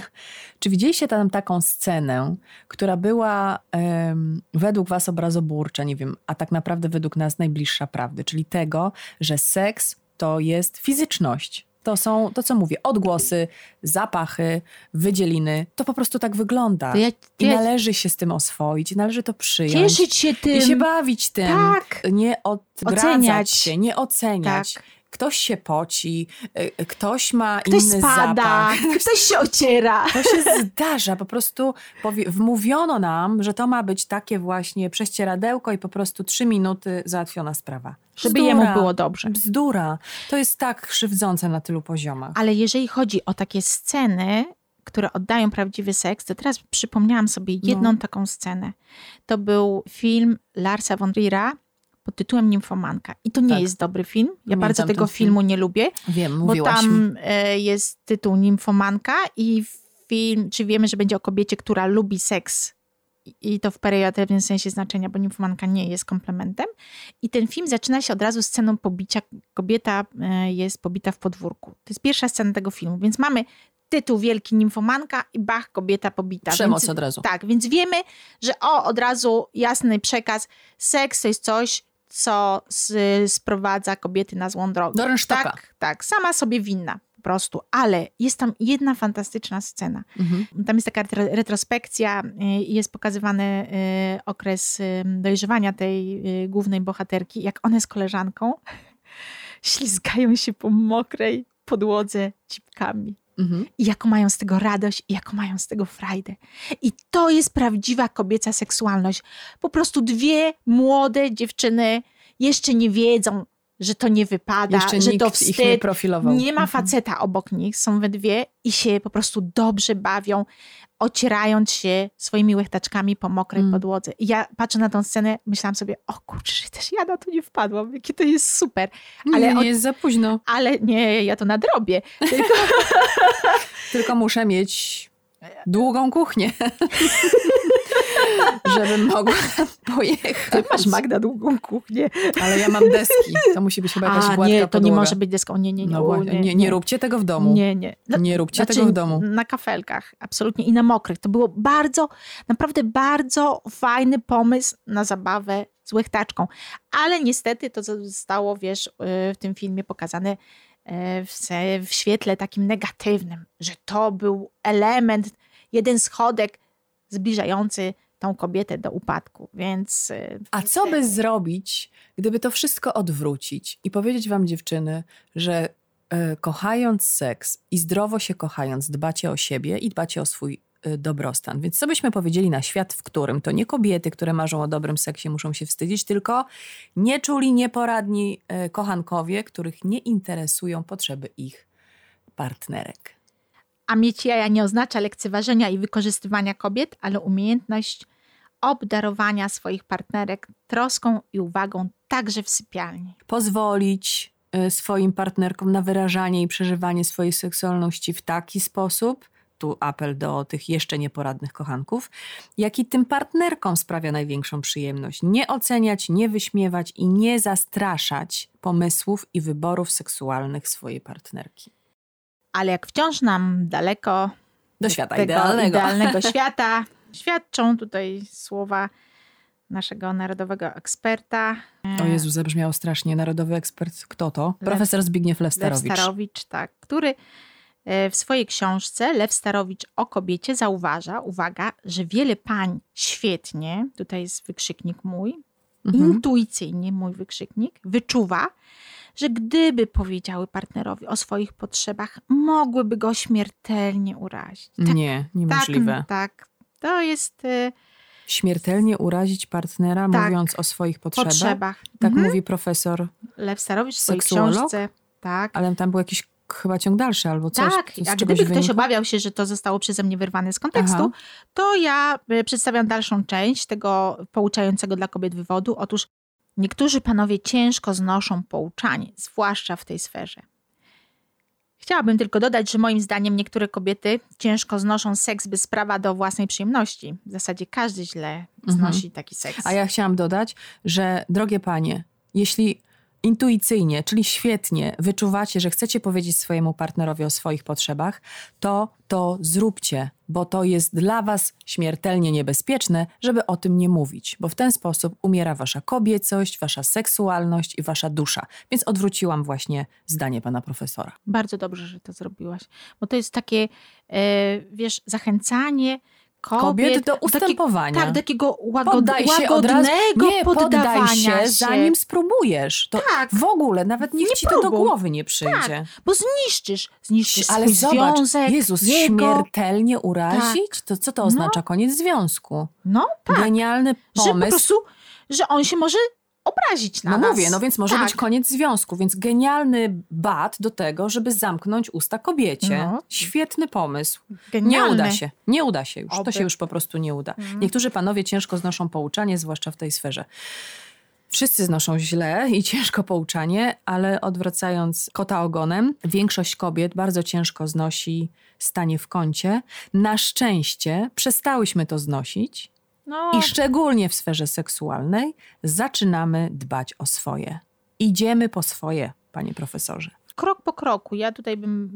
czy widzieliście tam taką scenę, która była em, według was obrazoburcza, nie wiem, a tak naprawdę według nas najbliższa prawdy, czyli tego, że seks to jest fizyczność. To są, to co mówię, odgłosy, zapachy, wydzieliny. To po prostu tak wygląda. To ja, to I ja należy się z tym oswoić, należy to przyjąć. cieszyć się tym. I się bawić tym. Tak. Nie odgradzać Oceniać. się, nie oceniać. Tak. Ktoś się poci, y, ktoś ma Ktoś inny spada, zapach. ktoś się ociera. To się zdarza, po prostu powie, wmówiono nam, że to ma być takie właśnie prześcieradełko i po prostu trzy minuty załatwiona sprawa. Żeby jemu było dobrze. Bzdura. To jest tak krzywdzące na tylu poziomach. Ale jeżeli chodzi o takie sceny, które oddają prawdziwy seks, to teraz przypomniałam sobie jedną No. taką scenę. To był film Larsa von Trier'a pod tytułem Nimfomanka. I to nie Tak. jest dobry film. Ja Pamiętam bardzo tego film. filmu nie lubię, Wiem, bo mówiłaś mi. tam e, jest tytuł Nimfomanka i film, czy wiemy, że będzie o kobiecie, która lubi seks i- to w pejoratywnym sensie znaczenia, bo nimfomanka nie jest komplementem. I ten film zaczyna się od razu sceną pobicia. Kobieta e, jest pobita w podwórku. To jest pierwsza scena tego filmu, więc mamy tytuł Wielki Nimfomanka i bach, kobieta pobita. Przemoc więc, od razu. Tak, więc wiemy, że o, od razu jasny przekaz, seks to jest coś, co sprowadza kobiety na złą drogę. Do rynsztoka. Tak, tak, sama sobie winna po prostu. Ale jest tam jedna fantastyczna scena. Mhm. Tam jest taka retro- retrospekcja y, i jest pokazywany y, okres y, dojrzewania tej y, głównej bohaterki, jak one z koleżanką ślizgają się po mokrej podłodze cipkami. Mhm. i jaką mają z tego radość, i jaką mają z tego frajdę. I to jest prawdziwa kobieca seksualność. Po prostu dwie młode dziewczyny jeszcze nie wiedzą, że to nie wypada, Jeszcze że nikt to ich nie wstyd. profilował. Nie ma Mhm. faceta obok nich, są we dwie i się po prostu dobrze bawią, ocierając się swoimi łechtaczkami po mokrej Mm. podłodze. I ja patrzę na tą scenę, myślałam sobie, o kurczę, też ja na to nie wpadłam, jakie to jest super. Ale ale nie od- jest za późno. Ale nie, ja to nadrobię. Tylko Tylko muszę mieć długą kuchnię, żebym mogła pojechać. ty masz Magda długą kuchnię. Ale ja mam deski. To musi być chyba jakaś A, gładka nie, to nie podłoga. może być deską. Nie, nie, nie. No właśnie, nie, nie róbcie tego w domu. Nie, nie. No, Nie róbcie znaczy, tego w domu. Na kafelkach, absolutnie. I na mokrych. To było bardzo, naprawdę bardzo fajny pomysł na zabawę z łechtaczką. Ale niestety to zostało, wiesz, yy, w tym filmie pokazane yy, w, w świetle takim negatywnym, że to był element, jeden schodek zbliżający tą kobietę do upadku. Więc yy, A co by zrobić, gdyby to wszystko odwrócić i powiedzieć wam, dziewczyny, że e, kochając seks i zdrowo się kochając, dbacie o siebie i dbacie o swój e, dobrostan. Więc co byśmy powiedzieli na świat, w którym to nie kobiety, które marzą o dobrym seksie, muszą się wstydzić, tylko nieczuli, nieporadni e, kochankowie, których nie interesują potrzeby ich partnerek. A mieć jaja nie oznacza lekceważenia i wykorzystywania kobiet, ale umiejętność obdarowania swoich partnerek troską i uwagą także w sypialni. pozwolić y, swoim partnerkom na wyrażanie i przeżywanie swojej seksualności w taki sposób, tu apel do tych jeszcze nieporadnych kochanków, jaki tym partnerkom sprawia największą przyjemność. Nie oceniać, nie wyśmiewać i nie zastraszać pomysłów i wyborów seksualnych swojej partnerki. Ale jak wciąż nam daleko Do świata tego idealnego. idealnego świata, świadczą tutaj słowa naszego narodowego eksperta. O Jezu, zabrzmiało strasznie. Narodowy ekspert, kto to? Lew- Profesor Zbigniew Lew Lestarowicz. Starowicz, tak, który e, w swojej książce Lew Starowicz o kobiecie zauważa, uwaga, że wiele pań świetnie, tutaj jest wykrzyknik mój, Mhm. intuicyjnie mój wykrzyknik, wyczuwa, że gdyby powiedziały partnerowi o swoich potrzebach, mogłyby go śmiertelnie urazić. Tak, Nie, niemożliwe. tak, tak. To jest e, Śmiertelnie urazić partnera, Tak. mówiąc o swoich potrzebach. potrzebach. Tak Mhm. mówi profesor, Lew Starowicz w swojej książce. Tak. ale tam był jakiś chyba ciąg dalszy albo coś. Tak, a gdyby ktoś wynika? obawiał się, że to zostało przeze mnie wyrwane z kontekstu, Aha. to ja y, przedstawiam dalszą część tego pouczającego dla kobiet wywodu. Otóż niektórzy panowie ciężko znoszą pouczanie, zwłaszcza w tej sferze. Chciałabym tylko dodać, że moim zdaniem niektóre kobiety ciężko znoszą seks bez prawa do własnej przyjemności. W zasadzie każdy źle znosi taki seks. Mhm. A ja chciałam dodać, że drogie panie, jeśli intuicyjnie, czyli świetnie wyczuwacie, że chcecie powiedzieć swojemu partnerowi o swoich potrzebach, to to zróbcie, bo to jest dla was śmiertelnie niebezpieczne, żeby o tym nie mówić, bo w ten sposób umiera wasza kobiecość, wasza seksualność i wasza dusza. Więc odwróciłam właśnie zdanie pana profesora. Bardzo dobrze, że to zrobiłaś. Bo to jest takie, e, wiesz, zachęcanie kobiet, Kobiet do ustępowania. tak, do takiego łagod, Poddaj się łagodnego Nie, poddaj poddawania się, zanim spróbujesz. To Tak. w ogóle, nawet niech Nie ci to do próbuj. głowy nie przyjdzie. Bo zniszczysz, zniszczysz Ale zobacz, związek, Jezus, jego... śmiertelnie urazić? To co to No. oznacza? Koniec związku. No tak, Genialny że po pomysł. prostu, że on się może obrazić na no nas. mówię, no więc może tak. być koniec związku, więc genialny bat do tego, żeby zamknąć usta kobiecie. No. Świetny pomysł. Nie Genialne. uda się. Nie uda się już. To Oby. się już po prostu nie uda. Mhm. Niektórzy panowie ciężko znoszą pouczanie, zwłaszcza w tej sferze. Wszyscy znoszą źle i ciężko pouczanie, ale odwracając kota ogonem, większość kobiet bardzo ciężko znosi stanie w kącie. Na szczęście przestałyśmy to znosić No, i szczególnie w sferze seksualnej zaczynamy dbać o swoje. Idziemy po swoje, panie profesorze. krok po kroku. Ja tutaj bym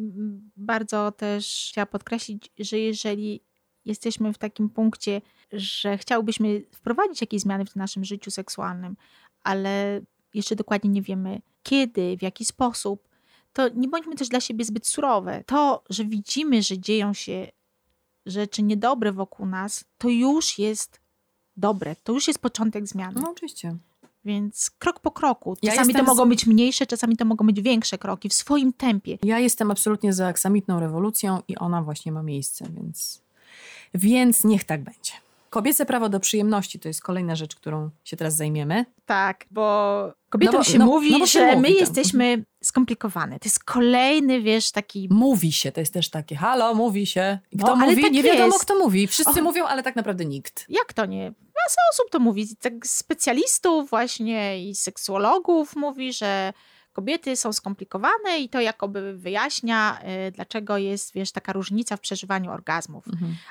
bardzo też chciała podkreślić, że jeżeli jesteśmy w takim punkcie, że chciałbyśmy wprowadzić jakieś zmiany w naszym życiu seksualnym, ale jeszcze dokładnie nie wiemy kiedy, w jaki sposób, to nie bądźmy też dla siebie zbyt surowe. To, że widzimy, że dzieją się rzeczy niedobre wokół nas, to już jest dobre. To już jest początek zmiany. No oczywiście. Więc krok po kroku. Ja Czasami to jestem z- mogą być mniejsze, czasami to mogą być większe kroki w swoim tempie. Ja jestem absolutnie za aksamitną rewolucją i ona właśnie ma miejsce, więc, więc niech tak będzie. Kobiece prawo do przyjemności to jest kolejna rzecz, którą się teraz zajmiemy. Tak, bo kobietom No bo- się no- mówi, no że my tam. jesteśmy skomplikowane. To jest kolejny, wiesz, taki... Mówi się, to jest też takie, halo, mówi się. No, kto ale mówi? tak nie wiadomo, jest. kto mówi. Wszyscy mówią, ale tak naprawdę nikt. Jak to nie? Masa osób to mówi. Tak specjalistów właśnie i seksuologów mówi, że kobiety są skomplikowane i to jakoby wyjaśnia, y, dlaczego jest, wiesz, taka różnica w przeżywaniu orgazmów.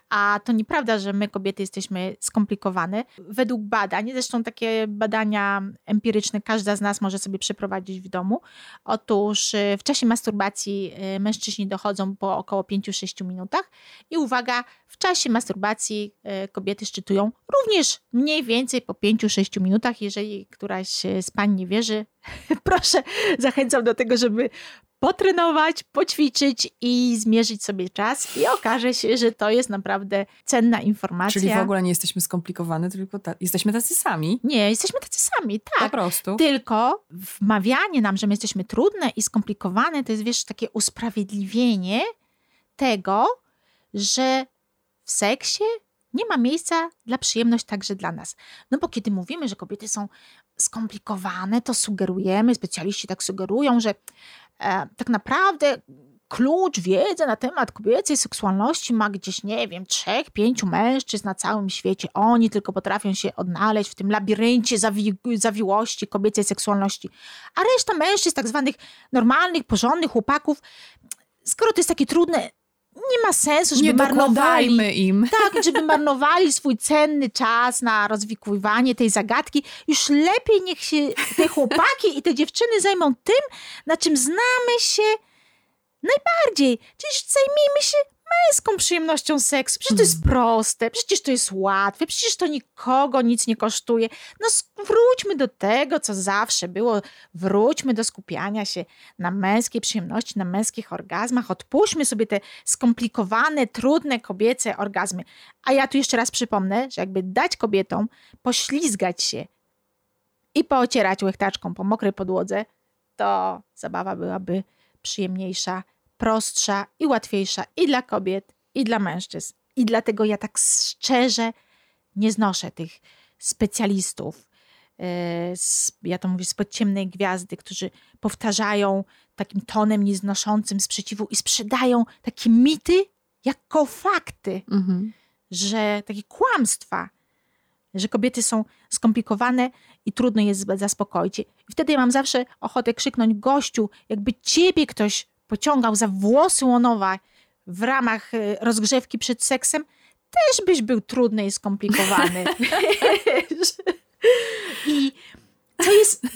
A to nieprawda, że my kobiety jesteśmy skomplikowane. Według badań, zresztą takie badania empiryczne każda z nas może sobie przeprowadzić w domu. Otóż y, w czasie masturbacji y, mężczyźni dochodzą po około 5-6 minutach i uwaga, w czasie masturbacji y, kobiety szczytują również mniej więcej po 5-6 minutach. Jeżeli któraś z pań nie wierzy, proszę, zachęcam do tego, żeby potrenować, poćwiczyć i zmierzyć sobie czas i okaże się, że to jest naprawdę cenna informacja. Czyli w ogóle nie jesteśmy skomplikowane, tylko ta, jesteśmy tacy sami. Nie, jesteśmy tacy sami, Po tak. prostu. Tylko wmawianie nam, że my jesteśmy trudne i skomplikowane, to jest wiesz, takie usprawiedliwienie tego, że w seksie nie ma miejsca dla przyjemności także dla nas. No bo kiedy mówimy, że kobiety są skomplikowane, to sugerujemy, specjaliści tak sugerują, że e, tak naprawdę klucz wiedzy na temat kobiecej seksualności ma gdzieś, nie wiem, trzech, pięciu mężczyzn na całym świecie. Oni tylko potrafią się odnaleźć w tym labiryncie zawi zawiłości kobiecej seksualności. A reszta mężczyzn, tak zwanych normalnych, porządnych chłopaków, skoro to jest takie trudne, nie ma sensu, żeby Nie marnowali im. tak, żeby marnowali swój cenny czas na rozwikływanie tej zagadki. Już lepiej niech się te chłopaki i te dziewczyny zajmą tym, na czym znamy się najbardziej. Przecież zajmijmy się męską przyjemnością seksu. Przecież to jest proste, przecież to jest łatwe, przecież to nikogo nic nie kosztuje. No wróćmy do tego, co zawsze było. Wróćmy do skupiania się na męskiej przyjemności, na męskich orgazmach. Odpuśćmy sobie te skomplikowane, trudne kobiece orgazmy. A ja tu jeszcze raz przypomnę, że jakby dać kobietom poślizgać się i poocierać łechtaczką po mokrej podłodze, to zabawa byłaby przyjemniejsza, prostsza i łatwiejsza i dla kobiet, i dla mężczyzn. I dlatego ja tak szczerze nie znoszę tych specjalistów, e, z, ja to mówię, spod ciemnej gwiazdy, którzy powtarzają takim tonem nieznoszącym sprzeciwu i sprzedają takie mity jako fakty Mhm. że takie kłamstwa, że kobiety są skomplikowane i trudno je zaspokoić. I wtedy ja mam zawsze ochotę krzyknąć gościu, jakby ciebie ktoś pociągał za włosy łonowa w ramach e, rozgrzewki przed seksem, też byś był trudny i skomplikowany. I co jest...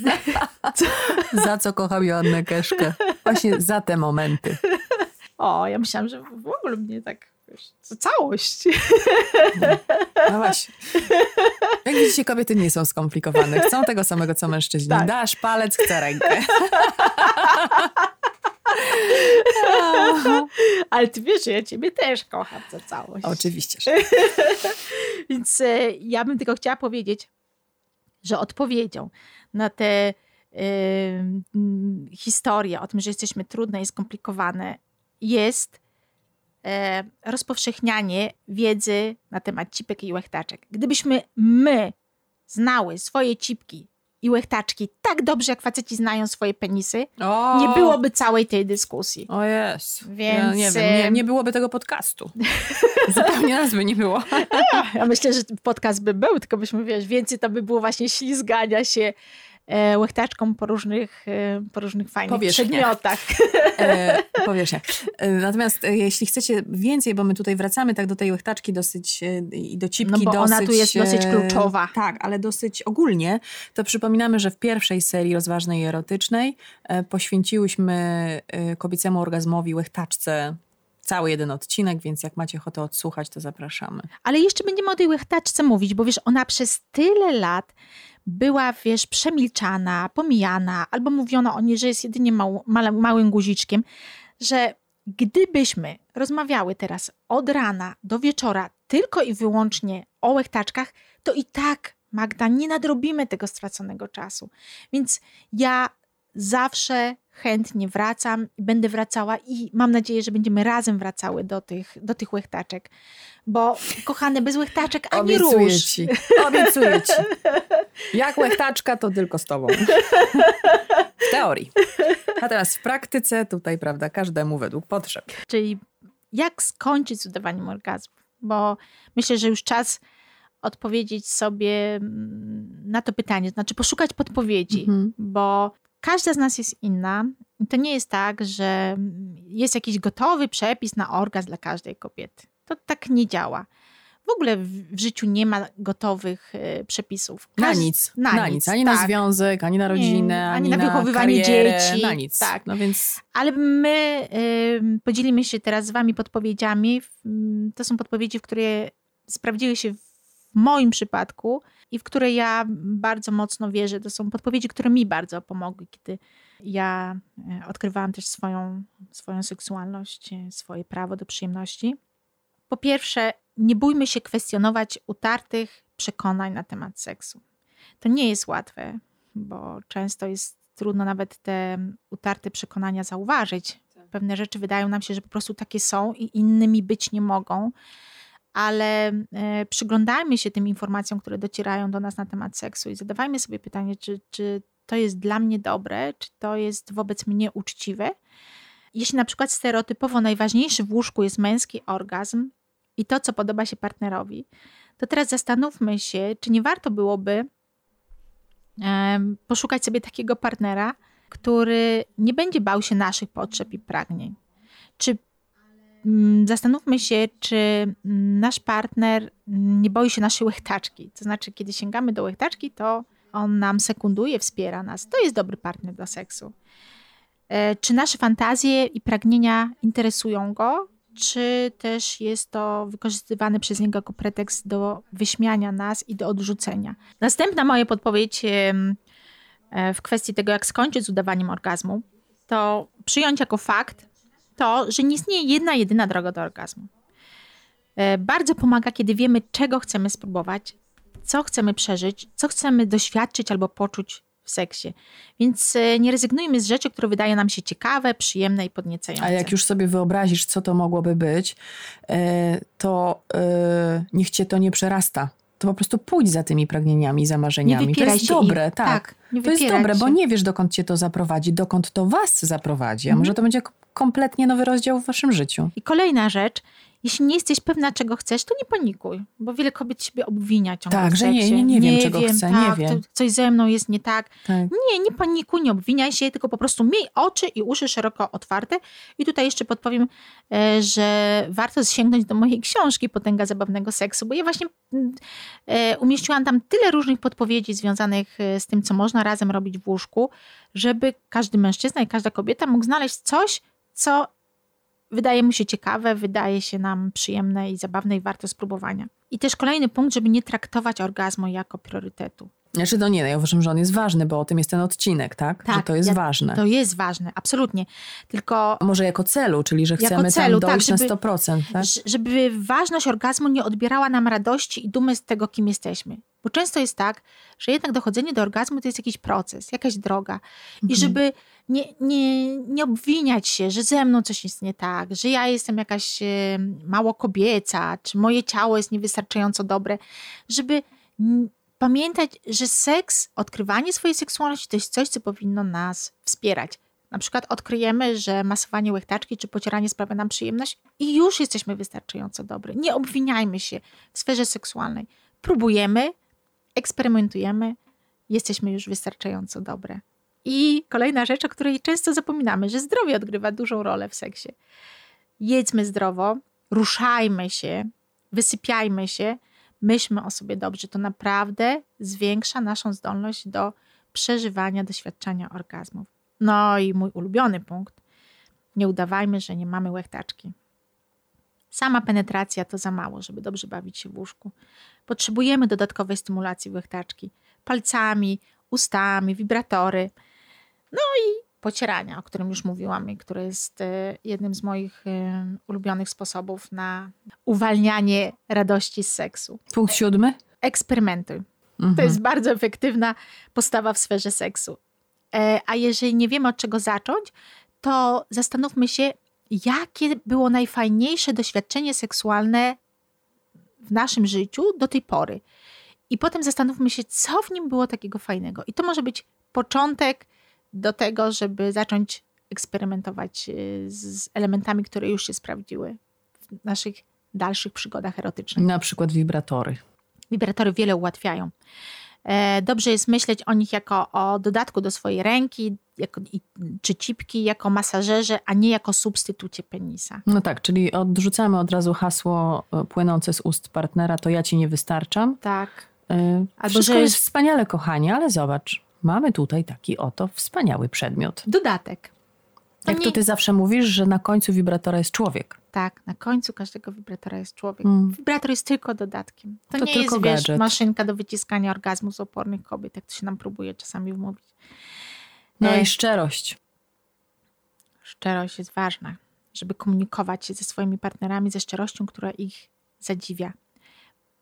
Za co kocham Joannę Keszkę. Właśnie za te momenty. O, ja myślałam, że w ogóle mnie tak... Całość. No właśnie. Jak widzicie, kobiety nie są skomplikowane. Chcą tego samego, co mężczyźni. Tak. Dasz palec, chce rękę. Ale ty wiesz, że ja ciebie też kocham za całość. Oczywiście, że Więc e, ja bym tylko chciała powiedzieć, że odpowiedzią na te mm, historie o tym, że jesteśmy trudne i skomplikowane, jest rozpowszechnianie wiedzy na temat cipek i łechtaczek. Gdybyśmy my znały swoje cipki i łechtaczki tak dobrze, jak faceci znają swoje penisy, O, nie byłoby całej tej dyskusji. O jest. Ja Więc, nie wiem, nie, nie byłoby tego podcastu. Zupełnie nazwy nie było. Ja myślę, że podcast by był, tylko byśmy, wiesz, więcej to by było właśnie ślizgania się e, łechtaczką po różnych, e, po różnych fajnych Powierzchniach. przedmiotach. E, powierzchnia. E, Natomiast e, jeśli chcecie więcej, bo my tutaj wracamy tak do tej łechtaczki dosyć e, i do cipki No bo dosyć... ona tu jest dosyć e, kluczowa. Tak, ale dosyć ogólnie, to przypominamy, że w pierwszej serii rozważnej i erotycznej e, poświęciłyśmy e, kobiecemu orgazmowi łechtaczce cały jeden odcinek, więc jak macie ochotę odsłuchać, to zapraszamy. Ale jeszcze będziemy o tej łechtaczce mówić, bo wiesz, ona przez tyle lat była, wiesz, przemilczana, pomijana, albo mówiono o niej, że jest jedynie mał, male- małym guziczkiem, że gdybyśmy rozmawiały teraz od rana do wieczora tylko i wyłącznie o łechtaczkach, to i tak Magda, nie nadrobimy tego straconego czasu. Więc ja zawsze chętnie wracam i będę wracała i mam nadzieję, że będziemy razem wracały do tych, do tych łechtaczek. Bo kochane, bez łechtaczek ani Obiecuję róż. ci. Obiecuję ci. Jak łechtaczka, to tylko z tobą. W teorii. Natomiast w praktyce tutaj, prawda, każdemu według potrzeb. Czyli jak skończyć z udawaniem orgazmu? Bo myślę, że już czas odpowiedzieć sobie mm, na to pytanie, znaczy poszukać podpowiedzi, Mhm. bo każda z nas jest inna. I to nie jest tak, że jest jakiś gotowy przepis na orgazm dla każdej kobiety. To tak nie działa. W ogóle w, w życiu nie ma gotowych e, przepisów. Na Każd- nic. Na, nic. Ani na tak. związek, ani na rodzinę, ani ani, na wychowywanie karierę, dzieci. Na nic. Tak. No więc Ale my y, podzielimy się teraz z Wami podpowiedziami. To są podpowiedzi, które sprawdziły się w moim przypadku i w które ja bardzo mocno wierzę. To są podpowiedzi, które mi bardzo pomogły, kiedy ja e, odkrywałam też swoją, swoją seksualność, e, swoje prawo do przyjemności. Po pierwsze, nie bójmy się kwestionować utartych przekonań na temat seksu. To nie jest łatwe, bo często jest trudno nawet te utarte przekonania zauważyć. Pewne rzeczy wydają nam się, że po prostu takie są i innymi być nie mogą, ale e, przyglądajmy się tym informacjom, które docierają do nas na temat seksu i zadawajmy sobie pytanie, czy, czy to jest dla mnie dobre, czy to jest wobec mnie uczciwe. Jeśli na przykład stereotypowo najważniejszy w łóżku jest męski orgazm i to, co podoba się partnerowi, to teraz zastanówmy się, czy nie warto byłoby poszukać sobie takiego partnera, który nie będzie bał się naszych potrzeb i pragnień. Czy zastanówmy się, czy mm, nasz partner mm, nie boi się naszej łechtaczki. To znaczy, kiedy sięgamy do łechtaczki, to on nam sekunduje, wspiera nas. To jest dobry partner do seksu. E, Czy nasze fantazje i pragnienia interesują go, czy też jest to wykorzystywane przez niego jako pretekst do wyśmiania nas i do odrzucenia. Następna moja podpowiedź e, w kwestii tego, jak skończyć z udawaniem orgazmu, to przyjąć jako fakt to, że nie istnieje jedna, jedyna droga do orgazmu. E, Bardzo pomaga, kiedy wiemy, czego chcemy spróbować, co chcemy przeżyć, co chcemy doświadczyć albo poczuć w seksie. Więc e, nie rezygnujmy z rzeczy, które wydają nam się ciekawe, przyjemne i podniecające. A jak już sobie wyobrazisz, co to mogłoby być, e, to niech cię to nie przerasta. To po prostu pójdź za tymi pragnieniami, za marzeniami. To jest dobre, ich. tak. nie To jest dobre, bo się. nie wiesz, dokąd cię to zaprowadzi, dokąd to was zaprowadzi. A Mhm. może to będzie kompletnie nowy rozdział w waszym życiu. I kolejna rzecz, jeśli nie jesteś pewna, czego chcesz, to nie panikuj, bo wiele kobiet siebie obwinia ciągle Tak, że nie, nie, nie wiem, czego chcę, nie tak, wiem. to Coś ze mną jest nie tak. Tak. Nie, nie panikuj, nie obwiniaj się, tylko po prostu miej oczy i uszy szeroko otwarte. I tutaj jeszcze podpowiem, e, że warto sięgnąć do mojej książki Potęga zabawnego seksu, bo ja właśnie mm, e, umieściłam tam tyle różnych podpowiedzi związanych e, z tym, co można razem robić w łóżku, żeby każdy mężczyzna i każda kobieta mógł znaleźć coś, co wydaje mu się ciekawe, wydaje się nam przyjemne i zabawne i warte spróbowania. I też kolejny punkt, żeby nie traktować orgazmu jako priorytetu. Znaczy, no nie, no ja uważam, że on jest ważny, bo o tym jest ten odcinek, tak? Tak, że to jest ja- ważne. To jest ważne, absolutnie. Tylko Może jako celu, czyli że chcemy celu, tam tak, dojść żeby- na 100%, tak? żeby ważność orgazmu nie odbierała nam radości i dumy z tego, kim jesteśmy. Bo często jest tak, że jednak dochodzenie do orgazmu to jest jakiś proces, jakaś droga. I Mhm. żeby nie, nie, nie obwiniać się, że ze mną coś jest nie tak, że ja jestem jakaś e, mało kobieca, czy moje ciało jest niewystarczająco dobre, żeby pamiętać, że seks, odkrywanie swojej seksualności to jest coś, co powinno nas wspierać. Na przykład odkryjemy, że masowanie łechtaczki czy pocieranie sprawia nam przyjemność i już jesteśmy wystarczająco dobry. Nie obwiniajmy się w sferze seksualnej. Próbujemy, eksperymentujemy, jesteśmy już wystarczająco dobre. I kolejna rzecz, o której często zapominamy, że zdrowie odgrywa dużą rolę w seksie. Jedzmy zdrowo, ruszajmy się, wysypiajmy się, myślmy o sobie dobrze. To naprawdę zwiększa naszą zdolność do przeżywania, doświadczenia orgazmów. No i mój ulubiony punkt. Nie udawajmy, że nie mamy łechtaczki. Sama penetracja to za mało, żeby dobrze bawić się w łóżku. Potrzebujemy dodatkowej stymulacji łechtaczki. Palcami, ustami, wibratory. No i pocierania, o którym już mówiłam i które jest e, jednym z moich e, ulubionych sposobów na uwalnianie radości z seksu. Punkt siódmy? Eksperymentuj. Mhm. To jest bardzo efektywna postawa w sferze seksu. E, a jeżeli nie wiemy od czego zacząć, to zastanówmy się, jakie było najfajniejsze doświadczenie seksualne w naszym życiu do tej pory. I potem zastanówmy się, co w nim było takiego fajnego. I to może być początek do tego, żeby zacząć eksperymentować y, z elementami, które już się sprawdziły w naszych dalszych przygodach erotycznych. Na przykład wibratory. Wibratory wiele ułatwiają. E, dobrze jest myśleć o nich jako o dodatku do swojej ręki, jako, czy cipki, jako masażerze, a nie jako substytucie penisa. No tak, czyli odrzucamy od razu hasło e, płynące z ust partnera, to ja ci nie wystarczam. Tak. Yy, Albo że jest wspaniale, kochanie, ale zobacz, mamy tutaj taki oto wspaniały przedmiot. Dodatek. To Jak nie... to ty zawsze mówisz, że na końcu wibratora jest człowiek. Tak, na końcu każdego wibratora jest człowiek. Mm. Wibrator jest tylko dodatkiem. To, to nie jest, wiesz, maszynka do wyciskania orgazmu z opornych kobiet, jak to się nam próbuje czasami wmówić. No e... i szczerość. Szczerość jest ważna, żeby komunikować się ze swoimi partnerami ze szczerością, która ich zadziwia.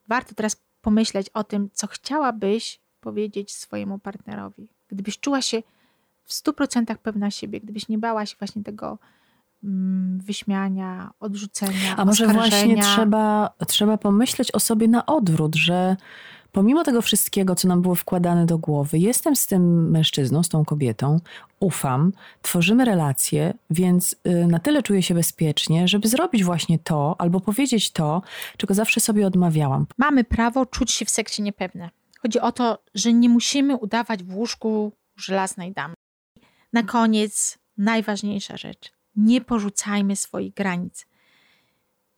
Warto teraz pomyśleć o tym, co chciałabyś powiedzieć swojemu partnerowi. Gdybyś czuła się w stu procentach pewna siebie, gdybyś nie bała się właśnie tego wyśmiania, odrzucenia. A może właśnie trzeba, trzeba pomyśleć o sobie na odwrót, że pomimo tego wszystkiego, co nam było wkładane do głowy, jestem z tym mężczyzną, z tą kobietą, ufam, tworzymy relacje, więc y, na tyle czuję się bezpiecznie, żeby zrobić właśnie to albo powiedzieć to, czego zawsze sobie odmawiałam. Mamy prawo czuć się w seksie niepewne. Chodzi o to, że nie musimy udawać w łóżku żelaznej damy. Na koniec najważniejsza rzecz. Nie porzucajmy swoich granic.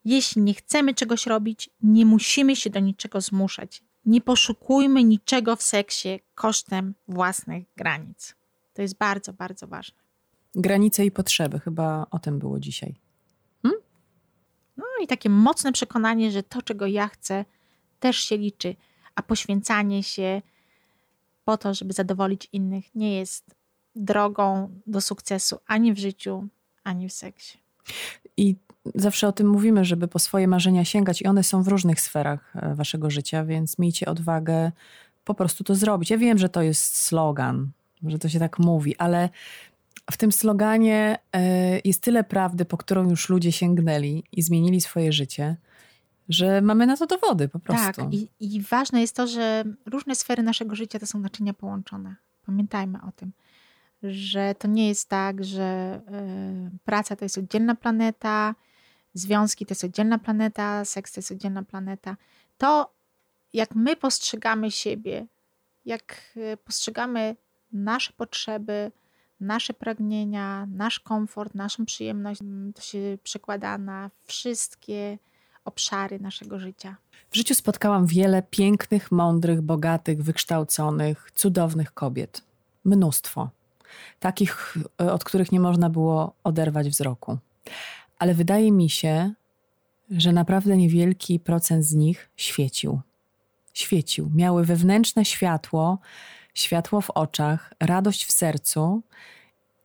Jeśli nie chcemy czegoś robić, nie musimy się do niczego zmuszać. Nie poszukujmy niczego w seksie kosztem własnych granic. To jest bardzo, bardzo ważne. Granice i potrzeby, chyba o tym było dzisiaj. Hmm? No i takie mocne przekonanie, że to, czego ja chcę, też się liczy, a poświęcanie się po to, żeby zadowolić innych, nie jest drogą do sukcesu ani w życiu, ani w seksie. I zawsze o tym mówimy, żeby po swoje marzenia sięgać, i one są w różnych sferach e, waszego życia, więc miejcie odwagę po prostu to zrobić. Ja wiem, że to jest slogan, że to się tak mówi, ale w tym sloganie e, jest tyle prawdy, po którą już ludzie sięgnęli i zmienili swoje życie, że mamy na to dowody po prostu. Tak, i, i ważne jest to, że różne sfery naszego życia to są naczynia połączone. Pamiętajmy o tym że to nie jest tak, że y, praca to jest oddzielna planeta, związki to jest oddzielna planeta, seks to jest oddzielna planeta. To, jak my postrzegamy siebie, jak y, postrzegamy nasze potrzeby, nasze pragnienia, nasz komfort, naszą przyjemność, mm, to się przekłada na wszystkie obszary naszego życia. W życiu spotkałam wiele pięknych, mądrych, bogatych, wykształconych, cudownych kobiet. Mnóstwo takich, e, od których nie można było oderwać wzroku. Ale wydaje mi się, że naprawdę niewielki procent z nich świecił. Świecił. Miały wewnętrzne światło, światło w oczach, radość w sercu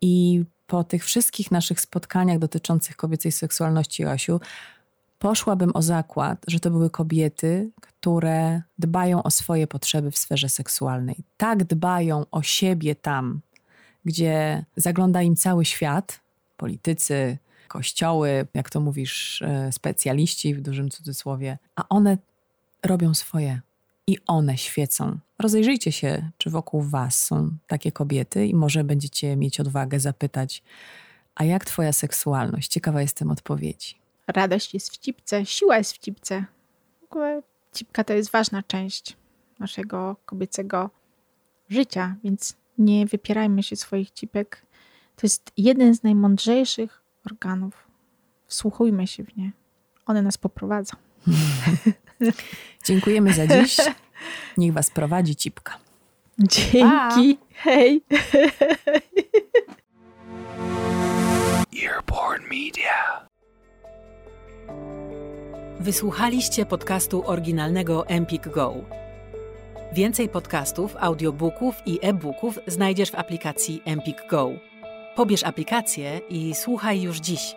i po tych wszystkich naszych spotkaniach dotyczących kobiecej seksualności, Jasiu, poszłabym o zakład, że to były kobiety, które dbają o swoje potrzeby w sferze seksualnej. Tak dbają o siebie tam, gdzie zagląda im cały świat, politycy, kościoły, jak to mówisz, e, specjaliści w dużym cudzysłowie, a one robią swoje i one świecą. Rozejrzyjcie się, czy wokół Was są takie kobiety, i może będziecie mieć odwagę zapytać, a jak Twoja seksualność? Ciekawa jestem odpowiedzi. Radość jest w cipce, siła jest w cipce. W ogóle cipka to jest ważna część naszego kobiecego życia, więc nie wypierajmy się swoich cipek. To jest jeden z najmądrzejszych organów. Wsłuchujmy się w nie. One nas poprowadzą. Dziękujemy za dziś. Niech was prowadzi cipka. Dzięki. Pa. Hej. Earborn Media. Wysłuchaliście podcastu oryginalnego Empik Go. Więcej podcastów, audiobooków i e-booków znajdziesz w aplikacji Empik Go. Pobierz aplikację i słuchaj już dziś.